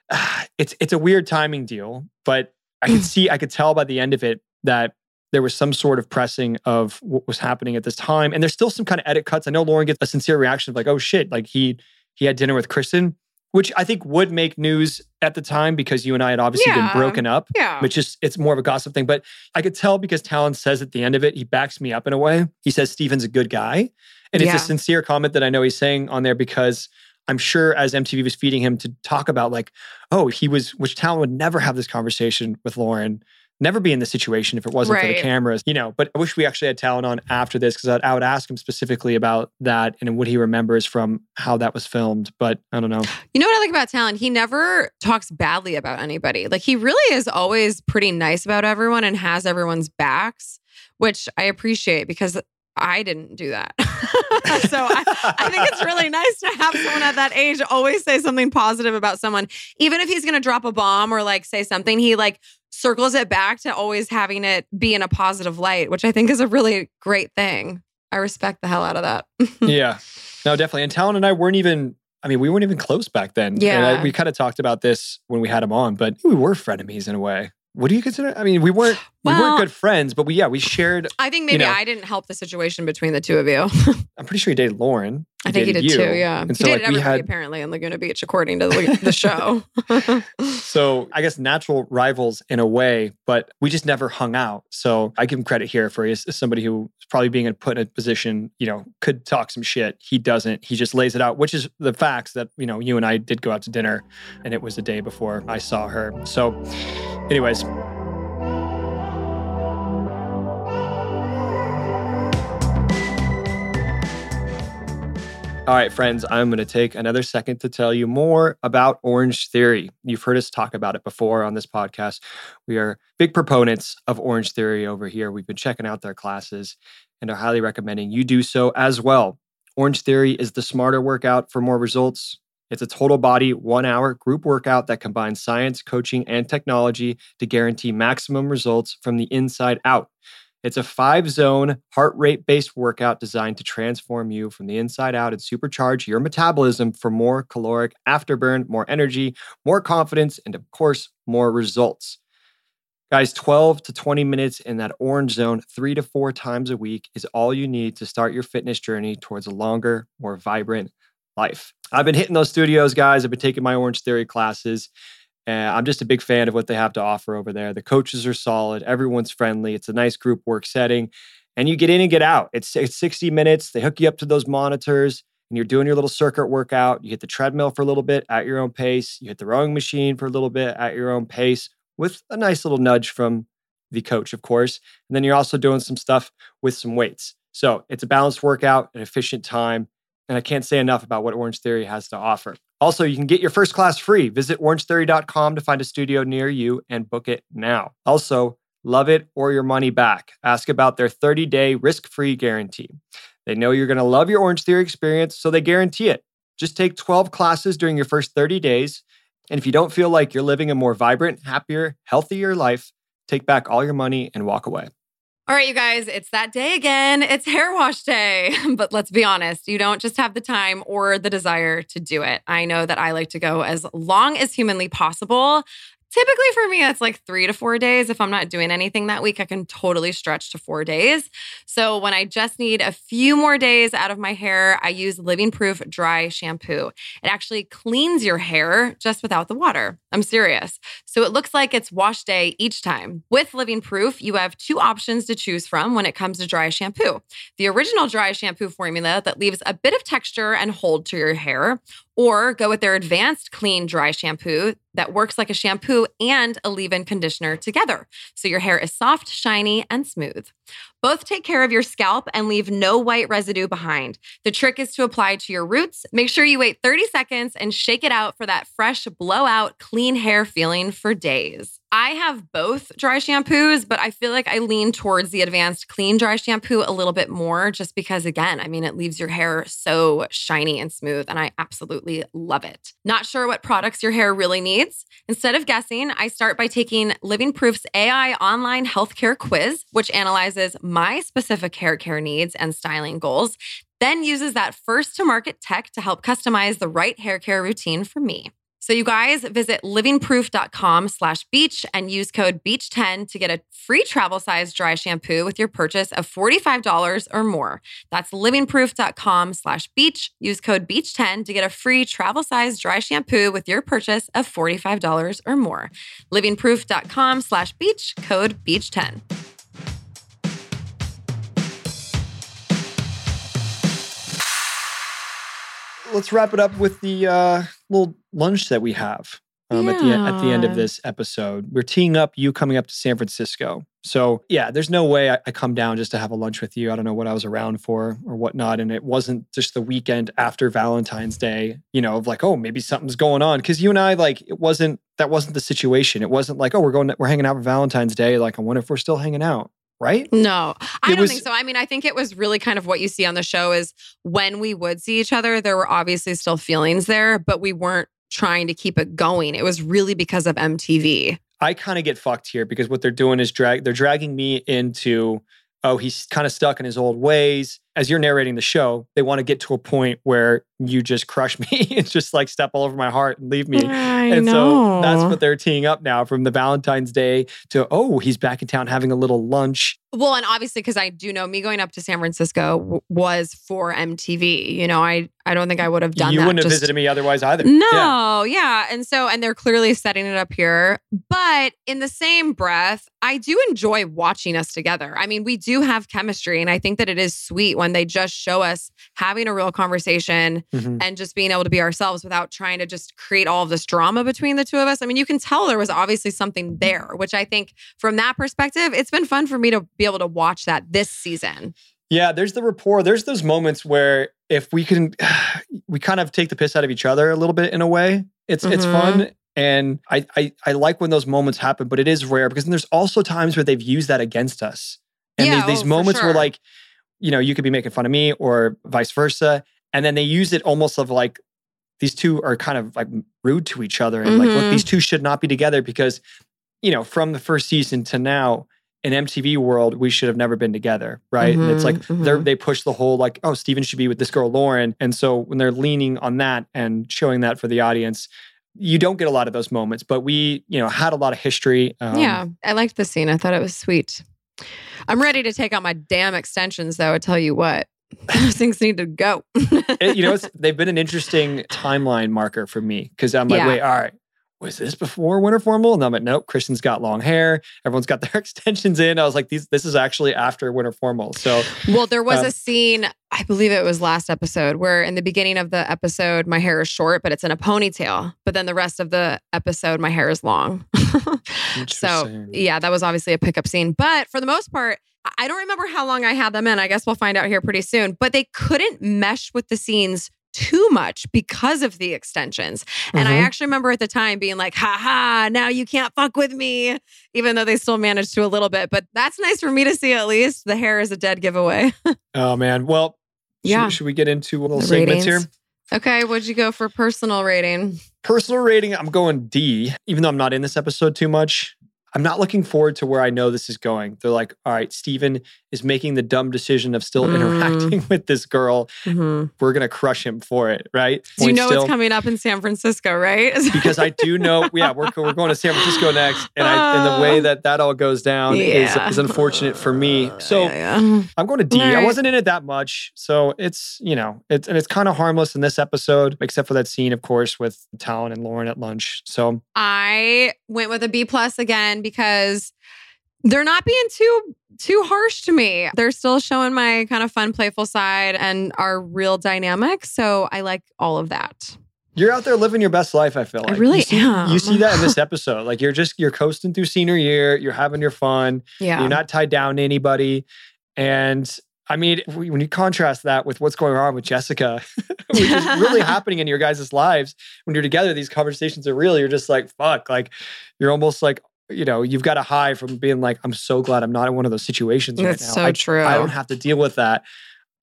it's it's a weird timing deal, but I could see, I could tell by the end of it that there was some sort of pressing of what was happening at this time. And there's still some kind of edit cuts. I know Lauren gets a sincere reaction of like, oh shit, like he he had dinner with Kristin, which I think would make news at the time because you and I had obviously Yeah. been broken up yeah. which is it's more of a gossip thing. But I could tell because Talan says at the end of it, he backs me up in a way. He says Stephen's a good guy. And it's a sincere comment that I know he's saying on there because I'm sure as MTV was feeding him to talk about like, oh, he was, which Talan would never have this conversation with Lauren, never be in this situation if it wasn't for the cameras, you know. But I wish we actually had Talan on after this because I would ask him specifically about that and what he remembers from how that was filmed. But I don't know. You know what I like about Talan? He never talks badly about anybody. Like he really is always pretty nice about everyone and has everyone's backs, which I appreciate because I didn't do that. so I, I think it's really nice to have someone at that age always say something positive about someone, even if he's going to drop a bomb or like say something. He like circles it back to always having it be in a positive light, which I think is a really great thing. I respect the hell out of that. yeah, no, definitely. And Talan and I weren't even. I mean, we weren't even close back then. And I- Yeah. we kind of talked about this when we had him on, but we were frenemies in a way. What do you consider? I mean, we weren't we weren't good friends, but we yeah we shared. I think maybe know. I didn't help the situation between the two of you. I'm pretty sure he dated Lauren. I think he did dated too. Yeah, and he so dated like everybody had. apparently in Laguna Beach, according to the, the show. So I guess natural rivals in a way, but we just never hung out. So I give him credit here for as somebody who is probably being put in a position, you know, could talk some shit. He doesn't. He just lays it out, which is the facts that, you know, you and I did go out to dinner and it was the day before I saw her. So anyways, All right, friends, I'm going to take another second to tell you more about Orangetheory. You've heard us talk about it before on this podcast. We are big proponents of Orangetheory over here. We've been checking out their classes and are highly recommending you do so as well. Orangetheory is the smarter workout for more results. It's a total body, one hour group workout that combines science, coaching, and technology to guarantee maximum results from the inside out. It's a five zone heart rate based workout designed to transform you from the inside out and supercharge your metabolism for more caloric afterburn, more energy, more confidence, and of course, more results. Guys, 12 to 20 minutes in that orange zone three to four times a week is all you need to start your fitness journey towards a longer, more vibrant life. I've been hitting those studios, guys. I've been taking my Orangetheory classes. And I'm just a big fan of what they have to offer over there. The coaches are solid, everyone's friendly. It's a nice group work setting, and you get in and get out. It's, it's 60 minutes. They hook you up to those monitors, and you're doing your little circuit workout. You hit the treadmill for a little bit at your own pace. You hit the rowing machine for a little bit at your own pace, with a nice little nudge from the coach, of course. And then you're also doing some stuff with some weights. So it's a balanced workout, an efficient time. And I can't say enough about what Orangetheory has to offer. Also, you can get your first class free. Visit orangetheory.com to find a studio near you and book it now. Also, love it or your money back. Ask about their 30 day risk free guarantee. They know you're going to love your Orangetheory experience, so they guarantee it. Just take 12 classes during your first 30 days. And if you don't feel like you're living a more vibrant, happier, healthier life, take back all your money and walk away. All right, you guys, it's that day again. It's hair wash day. But let's be honest, you don't just have the time or the desire to do it. I know that I like to go as long as humanly possible. Typically for me, that's like three to four days. If I'm not doing anything that week, I can totally stretch to four days. So when I just need a few more days out of my hair, I use Living Proof Dry Shampoo. It actually cleans your hair just without the water. I'm serious. So it looks like it's wash day each time. With Living Proof, you have two options to choose from when it comes to dry shampoo the original dry shampoo formula that leaves a bit of texture and hold to your hair, or go with their advanced clean dry shampoo that works like a shampoo and a leave in conditioner together. So your hair is soft, shiny, and smooth. Both take care of your scalp and leave no white residue behind. The trick is to apply to your roots. Make sure you wait 30 seconds and shake it out for that fresh, blowout, clean hair feeling for days. I have both dry shampoos, but I feel like I lean towards the advanced clean dry shampoo a little bit more just because, again, I mean, it leaves your hair so shiny and smooth, and I absolutely love it. Not sure what products your hair really needs? Instead of guessing, I start by taking Living Proof's AI online healthcare quiz, which analyzes my specific hair care needs and styling goals, then uses that first to market tech to help customize the right hair care routine for me. So you guys visit livingproof.com slash beach and use code beach10 to get a free travel size dry shampoo with your purchase of $45 or more. That's livingproof.com slash beach. Use code beach10 to get a free travel size dry shampoo with your purchase of $45 or more. Livingproof.com slash beach, code beach10. Let's wrap it up with the uh, little lunch that we have um, at the at the end of this episode. We're teeing up you coming up to San Francisco. So yeah, there's no way I, I come down just to have a lunch with you. I don't know what I was around for or whatnot, and it wasn't just the weekend after Valentine's Day. You know, of like oh maybe something's going on because you and I like it wasn't that wasn't the situation. It wasn't like oh we're going we're hanging out for Valentine's Day. Like I wonder if we're still hanging out, right? No, I It don't was- think so. I mean, I think it was really kind of what you see on the show is when we would see each other, there were obviously still feelings there, but we weren't trying to keep it going. It was really because of MTV. I kind of get fucked here because what they're doing is drag they're dragging me into oh he's kind of stuck in his old ways as you're narrating the show they want to get to a point where you just crush me and just like step all over my heart and leave me I and so that's what they're teeing up now from the Valentine's Day to oh he's back in town having a little lunch Well, and obviously, because I do know me going up to San Francisco w- was for MTV. You know, I I don't think I would have done you that. You wouldn't have just- visited me otherwise either No, Yeah. yeah. And so, and they're clearly setting it up here. But in the same breath, I do enjoy watching us together. I mean, we do have chemistry. And I think that it is sweet when they just show us having a real conversation Mhm. and just being able to be ourselves without trying to just create all of this drama between the two of us. I mean, you can tell there was obviously something there, which I think from that perspective, it's been fun for me to be able to watch that this season. Yeah, there's the rapport. There's those moments where if we can, we kind of take the piss out of each other a little bit in a way. It's it's Mhm. fun, and I, I I like when those moments happen, but it is rare because then there's also times where they've used that against us, and Yeah, these, these oh, moments where like, you know, you could be making fun of me or vice versa, and then they use it almost of like these two are kind of like rude to each other, and like look, these two should not be together because, you know, from the first season to now. In MTV world, we should have never been together, right? And it's like Mhm, they're mhm. they push the whole like, oh, Stephen should be with this girl Lauren, and so when they're leaning on that and showing that for the audience, you don't get a lot of those moments. But we, you know, had a lot of history. Um, yeah, I liked the scene. I thought it was sweet. I'm ready to take out my damn extensions, though. I tell you what, those things need to go. it- you know, it's, they've been an interesting timeline marker for me because I'm like, Yeah. wait, all right, was this before winter formal? And I'm like, nope, Christian's got long hair. Everyone's got their extensions in. I was like, these, this is actually after winter formal. So Well, there was Um, a scene, I believe it was last episode, where in the beginning of the episode, my hair is short, but it's in a ponytail. But then the rest of the episode, my hair is long. so, yeah, that was obviously a pickup scene. But for the most part, I- I don't remember how long I had them in. I guess we'll find out here pretty soon. But they couldn't mesh with the scenes too much because of the extensions. And I Mhm. actually remember at the time being like, ha ha, now you can't fuck with me, even though they still managed to a little bit. But that's nice for me to see at least. The hair is a dead giveaway. oh man. Well, should- Yeah. Should, we get into a little The segments ratings. here? okay, what'd you go for personal rating? Personal rating, I'm going D, even though I'm not in this episode too much. I'm not looking forward to where I know this is going. They're like, all right, Stephen is making the dumb decision of still Mm. interacting with this girl. Mhm. We're going to crush him for it, right? Do you know still. it's coming up in San Francisco, right? because I do know, yeah, we're, we're going to San Francisco next, and, I, and the way that that all goes down is, Yeah. is unfortunate for me. So Yeah, yeah. I'm going to D. All I wasn't in it that much, so it's you know it's and it's kind of harmless in this episode, except for that scene, of course, with Talan and Lauren at lunch. So I went with a B plus again because they're not being too too harsh to me. They're still showing my kind of fun, playful side and are real dynamic. So I like all of that. you're out there living your best life. I feel I like really you see, am. You see that in this episode, like you're just you're coasting through senior year, you're having your fun, Yeah. you're not tied down to anybody, and. I mean, when you contrast that with what's going on with Jessica, which is really happening in your guys' lives when you're together, these conversations are real. You're just like, fuck, like you're almost like, you know, you've got a high from being like, I'm so glad I'm not in one of those situations right That's now. so I, true. I don't have to deal with that.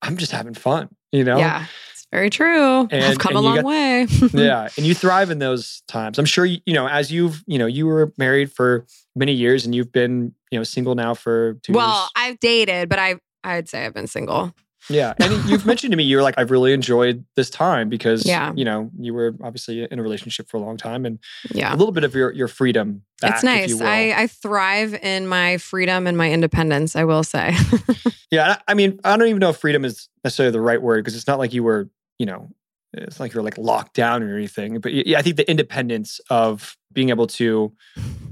I'm just having fun, you know? Yeah. It's very true. And- I've come a long got- way. yeah. And you thrive in those times. I'm sure, you, you know, as you've, you know, you were married for many years and you've been, you know, single now for two well, years. I've dated, but I I'd say I've been single. Yeah. And you've mentioned to me, you're like, I've really enjoyed this time because, Yeah. you know, you were obviously in a relationship for a long time and Yeah. a little bit of your, your freedom back, it's nice. I, I thrive in my freedom and my independence, I will say. yeah. I I mean, I don't even know if freedom is necessarily the right word because it's not like you were, you know, it's like you're like locked down or anything. But yeah, I think the independence of being able to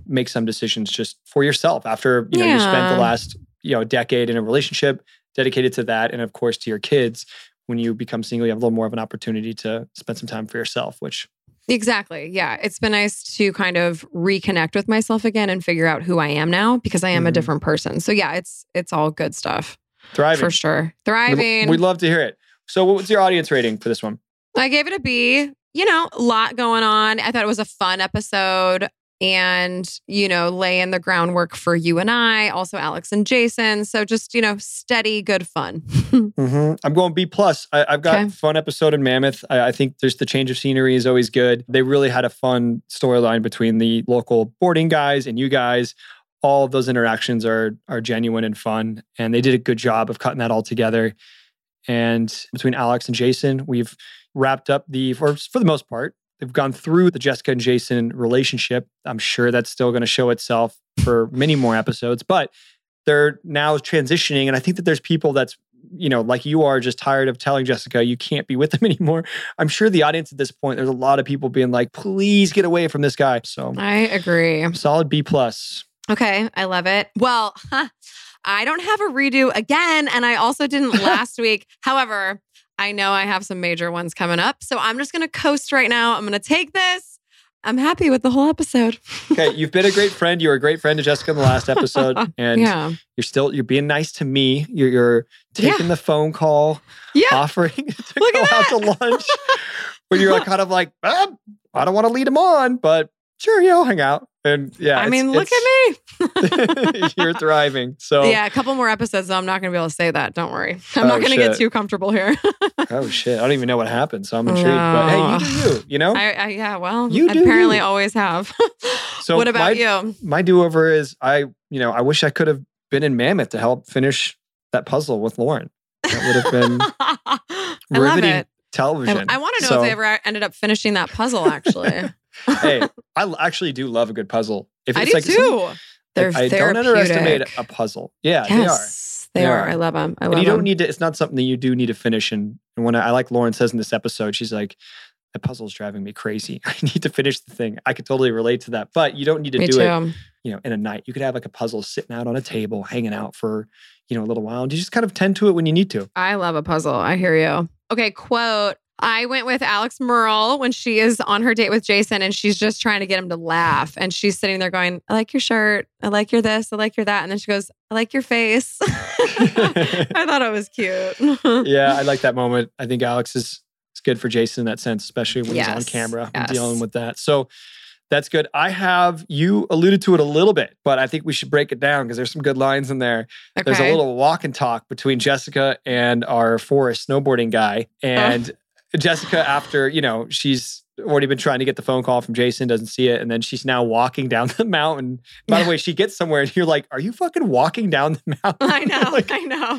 make some decisions just for yourself after, you know, you spent the last, you know, decade in a relationship dedicated to that. And of course, to your kids. When you become single, you have a little more of an opportunity to spend some time for yourself, which Exactly. Yeah. It's been nice to kind of reconnect with myself again and figure out who I am now because I am a Mhm. different person. So yeah, it's it's all good stuff thriving. for sure. Thriving. We'd love to hear it. So, what was your audience rating for this one? I gave it a B. You know, a lot going on. I thought it was a fun episode and, you know, lay in the groundwork for you and I, also Alex and Jason. So just, you know, steady, good fun. Mm-hmm. I'm going B plus. I, I've got Okay. fun episode in Mammoth. I, I think there's the change of scenery is always good. They really had a fun storyline between the local boarding guys and you guys. All of those interactions are are genuine and fun, and they did a good job of cutting that all together. And between Alex and Jason, we've wrapped up the for for the most part. They've gone through the Jessica and Jason relationship. I'm sure that's still going to show itself for many more episodes, but they're now transitioning. And I think that there's people that's, you know, like you are just tired of telling Jessica you can't be with them anymore. I'm sure the audience at this point, there's a lot of people being like, please get away from this guy. So I agree. solid B plus. Okay, I love it. Well, I don't have a redo again, and I also didn't last week. However, I know I have some major ones coming up, so I'm just going to coast right now. I'm going to take this. I'm happy with the whole episode. Okay, you've been a great friend. You were a great friend to Jessica in the last episode, and yeah, you're still you're being nice to me. You're, you're taking the phone call, yeah. offering to Look go out to lunch. when you're kind of like, ah, I don't want to lead him on, but sure, yeah, I'll hang out. And yeah, I mean, look at me. you're thriving. So Yeah, a couple more episodes, though. I'm not going to be able to say that. Don't worry. I'm oh, not Oh, going to get too comfortable here. oh shit, I don't even know what happened. So I'm intrigued. But hey, you do you. You know. I, I, yeah, well, You do apparently you. always have. So what about my- you? My do over is I. You know, I wish I could have been in Mammoth to help finish that puzzle with Lauren. That would have been I love riveting television. I, television. want to know So, if they ever ended up finishing that puzzle, actually. Hey, I actually do love a good puzzle. If I it's do like too. They're I don't underestimate a puzzle. Yeah, yes, They are. they are. are. I love them. I they love And you don't them. need to. It's not something that you do need to finish. And, and when I, I like Lauren says in this episode, she's like, that puzzle's driving me crazy. I need to finish the thing. I could totally relate to that, but you don't need to Me do too. it, you know, in a night. You could have like a puzzle sitting out on a table, hanging out for, you know, a little while and you just kind of tend to it when you need to. I love a puzzle. I hear you. Okay, quote. I went with Alex Murrel when she is on her date with Jason and she's just trying to get him to laugh. And she's sitting there going, I like your shirt. I like your this. I like your that. And then she goes, I like your face. I thought it was cute. yeah, I like that moment. I think Alex is, is good for Jason in that sense, especially when he's on camera and yes. dealing with that. So that's good. I have you alluded to it a little bit, but I think we should break it down because there's some good lines in there. There's a little walk and talk between Jessica and our forest snowboarding guy. Oh. And Jessica, after, you know, she's already been trying to get the phone call from Jason, doesn't see it. And then she's now walking down the mountain. By the way, she gets somewhere and you're like, Are you fucking walking down the mountain? I know. Like, I know.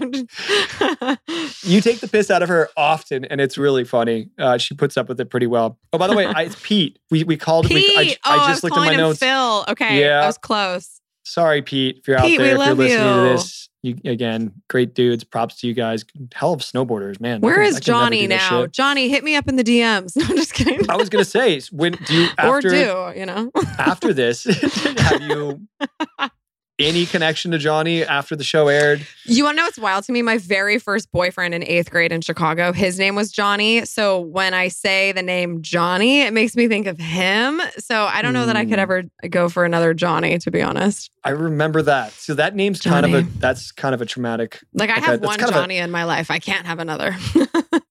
you take the piss out of her often, and it's really funny. Uh, she puts up with it pretty well. Oh, by the way, I, it's Pete. We we called. Pete. We, I, oh, I I just was looked at my notes. Phil. Okay. Yeah. I was close. Sorry, Pete, if you're Pete, out there, if you're listening to you. this. You again, great dudes. Props to you guys. Hell of snowboarders, man. Where can- is I can never Johnny now? Johnny, hit me up in the DMs. No, I'm just kidding. I was gonna say, when do you after or do, you know? after this have you any connection to Johnny after the show aired? You want to know what's wild to me? My very first boyfriend in eighth grade in Chicago, his name was Johnny. So when I say the name Johnny, it makes me think of him. So I don't know that I could Hmm. ever go for another Johnny, to be honest. I remember that. So that name's kind of a that's kind of a traumatic Like I Okay, have one of a- Johnny in my life. I can't have another.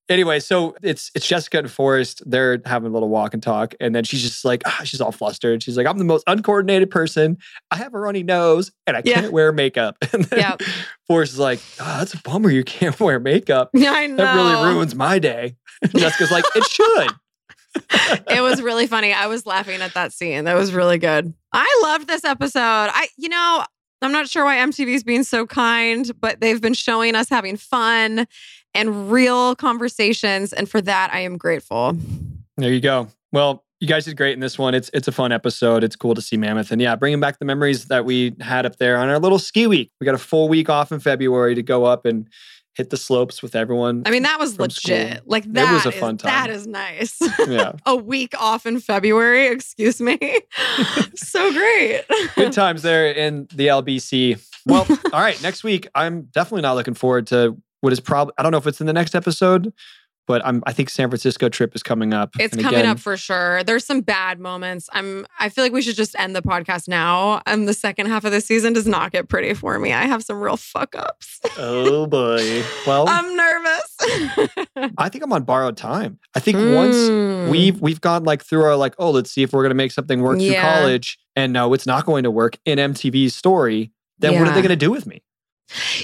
Anyway, so it's it's Jessica and Forrest. They're having a little walk and talk, and then she's just like, ah, she's all flustered. She's like, I'm the most uncoordinated person. I have a runny nose, and I Yeah. can't wear makeup. And then Yep. Forrest is like, oh, that's a bummer. You can't wear makeup. yeah, I know. That really ruins my day. And Jessica's like, it should. it was really funny. I was laughing at that scene. That was really good. I loved this episode. I, you know, I'm not sure why MTV's being so kind, but they've been showing us having fun and real conversations. And for that, I am grateful. There you go. Well, you guys did great in this one. It's it's a fun episode. It's cool to see Mammoth, and yeah, bringing back the memories that we had up there on our little ski week. We got a full week off in February to go up and hit the slopes with everyone. I mean, that was legit. school. Like It that was a is- fun time. That is nice. yeah, a week off in February. Excuse me. so great. good times there in the LBC. Well, all right. Next week, I'm definitely not looking forward to what is probably. I don't know if it's in the next episode, but I'm. I think San Francisco trip is coming up. It's And coming again, up for sure. There's some bad moments. I'm I feel like we should just end the podcast now. And the second half of the season does not get pretty for me. I have some real fuck ups. Oh boy. Well, I'm nervous. I think I'm on borrowed time. I think once Mm. we've we've gone like through our like, oh, let's see if we're gonna make something work through college, and no, it's not going to work in MTV's story. Then what are they gonna do with me?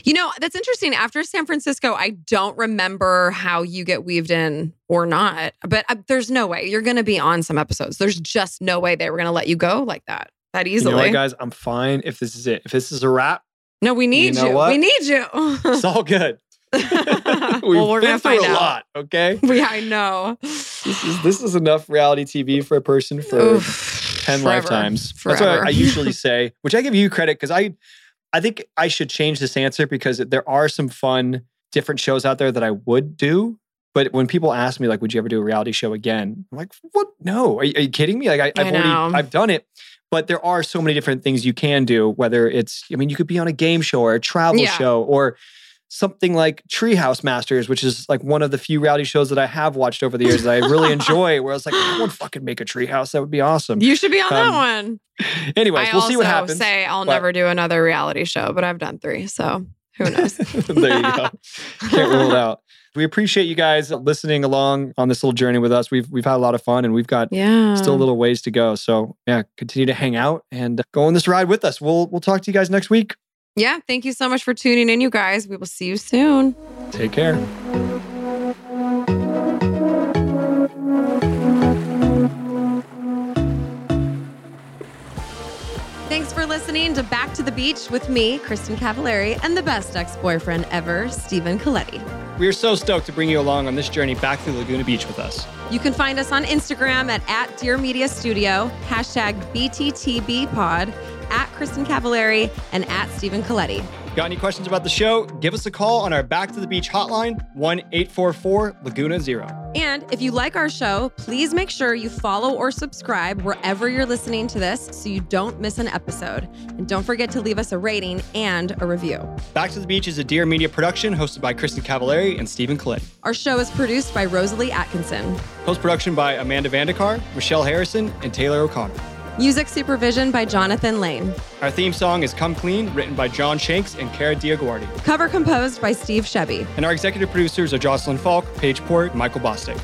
You know, that's interesting. After San Francisco, I don't remember how you get weaved in or not, but uh, there's no way you're going to be on some episodes. There's just no way they were going to let you go like that, that You easily. know what, guys? I'm fine if this is it. If this is a wrap, no, we need know you. We need you. it's all good. We've well, we're been going to through find a out. lot. Okay, Yeah, I know. this is this is enough reality TV for a person for Oof. ten Forever. lifetimes. Forever. That's what I usually say, which I give you credit because I, I think I should change this answer because there are some fun different shows out there that I would do. But when people ask me like, "Would you ever do a reality show again?" I'm like, "What? No. Are, you- are you kidding me? Like, I, I've I already. I've done it." But there are so many different things you can do. Whether it's, I mean, you could be on a game show or a travel Yeah. show or something like Treehouse Masters, which is like one of the few reality shows that I have watched over the years that I really enjoy. Where I was like, I would fucking make a treehouse. That would be awesome. You should be on Um, that one. Anyways, I we'll see what happens. say I'll but- never do another reality show, but I've done three. So who knows? there you go. Can't rule it out. We appreciate you guys listening along on this little journey with us. We've we've had a lot of fun and we've got Yeah. still a little ways to go. So yeah, continue to hang out and go on this ride with us. We'll we'll talk to you guys next week. Yeah. Thank you so much for tuning in, you guys. We will see you soon. Take care. Thanks for listening to Back to the Beach with me, Kristin Cavallari, and the best ex boyfriend ever, Stephen Colletti. We are so stoked to bring you along on this journey back through Laguna Beach with us. You can find us on Instagram at, at Dear Media Studio, hashtag BTTBpod, at Kristin Cavallari, and at Stephen Colletti. Got any questions about the show? Give us a call on our Back to the Beach hotline, 1 844 Laguna Zero. And if you like our show, please make sure you follow or subscribe wherever you're listening to this so you don't miss an episode. And don't forget to leave us a rating and a review. Back to the Beach is a Dear Media production hosted by Kristin Cavallari and Stephen Colletti. Our show is produced by Rosalie Atkinson. Post production by Amanda Vandekar, Michelle Harrison, and Taylor O'Connor. Music supervision by Jonathan Lane. Our theme song is Come Clean, written by John Shanks and Kara DioGuardi. Cover composed by Steve Shebby. And our executive producers are Jocelyn Falk, Paige Port, and Michael Bosstick.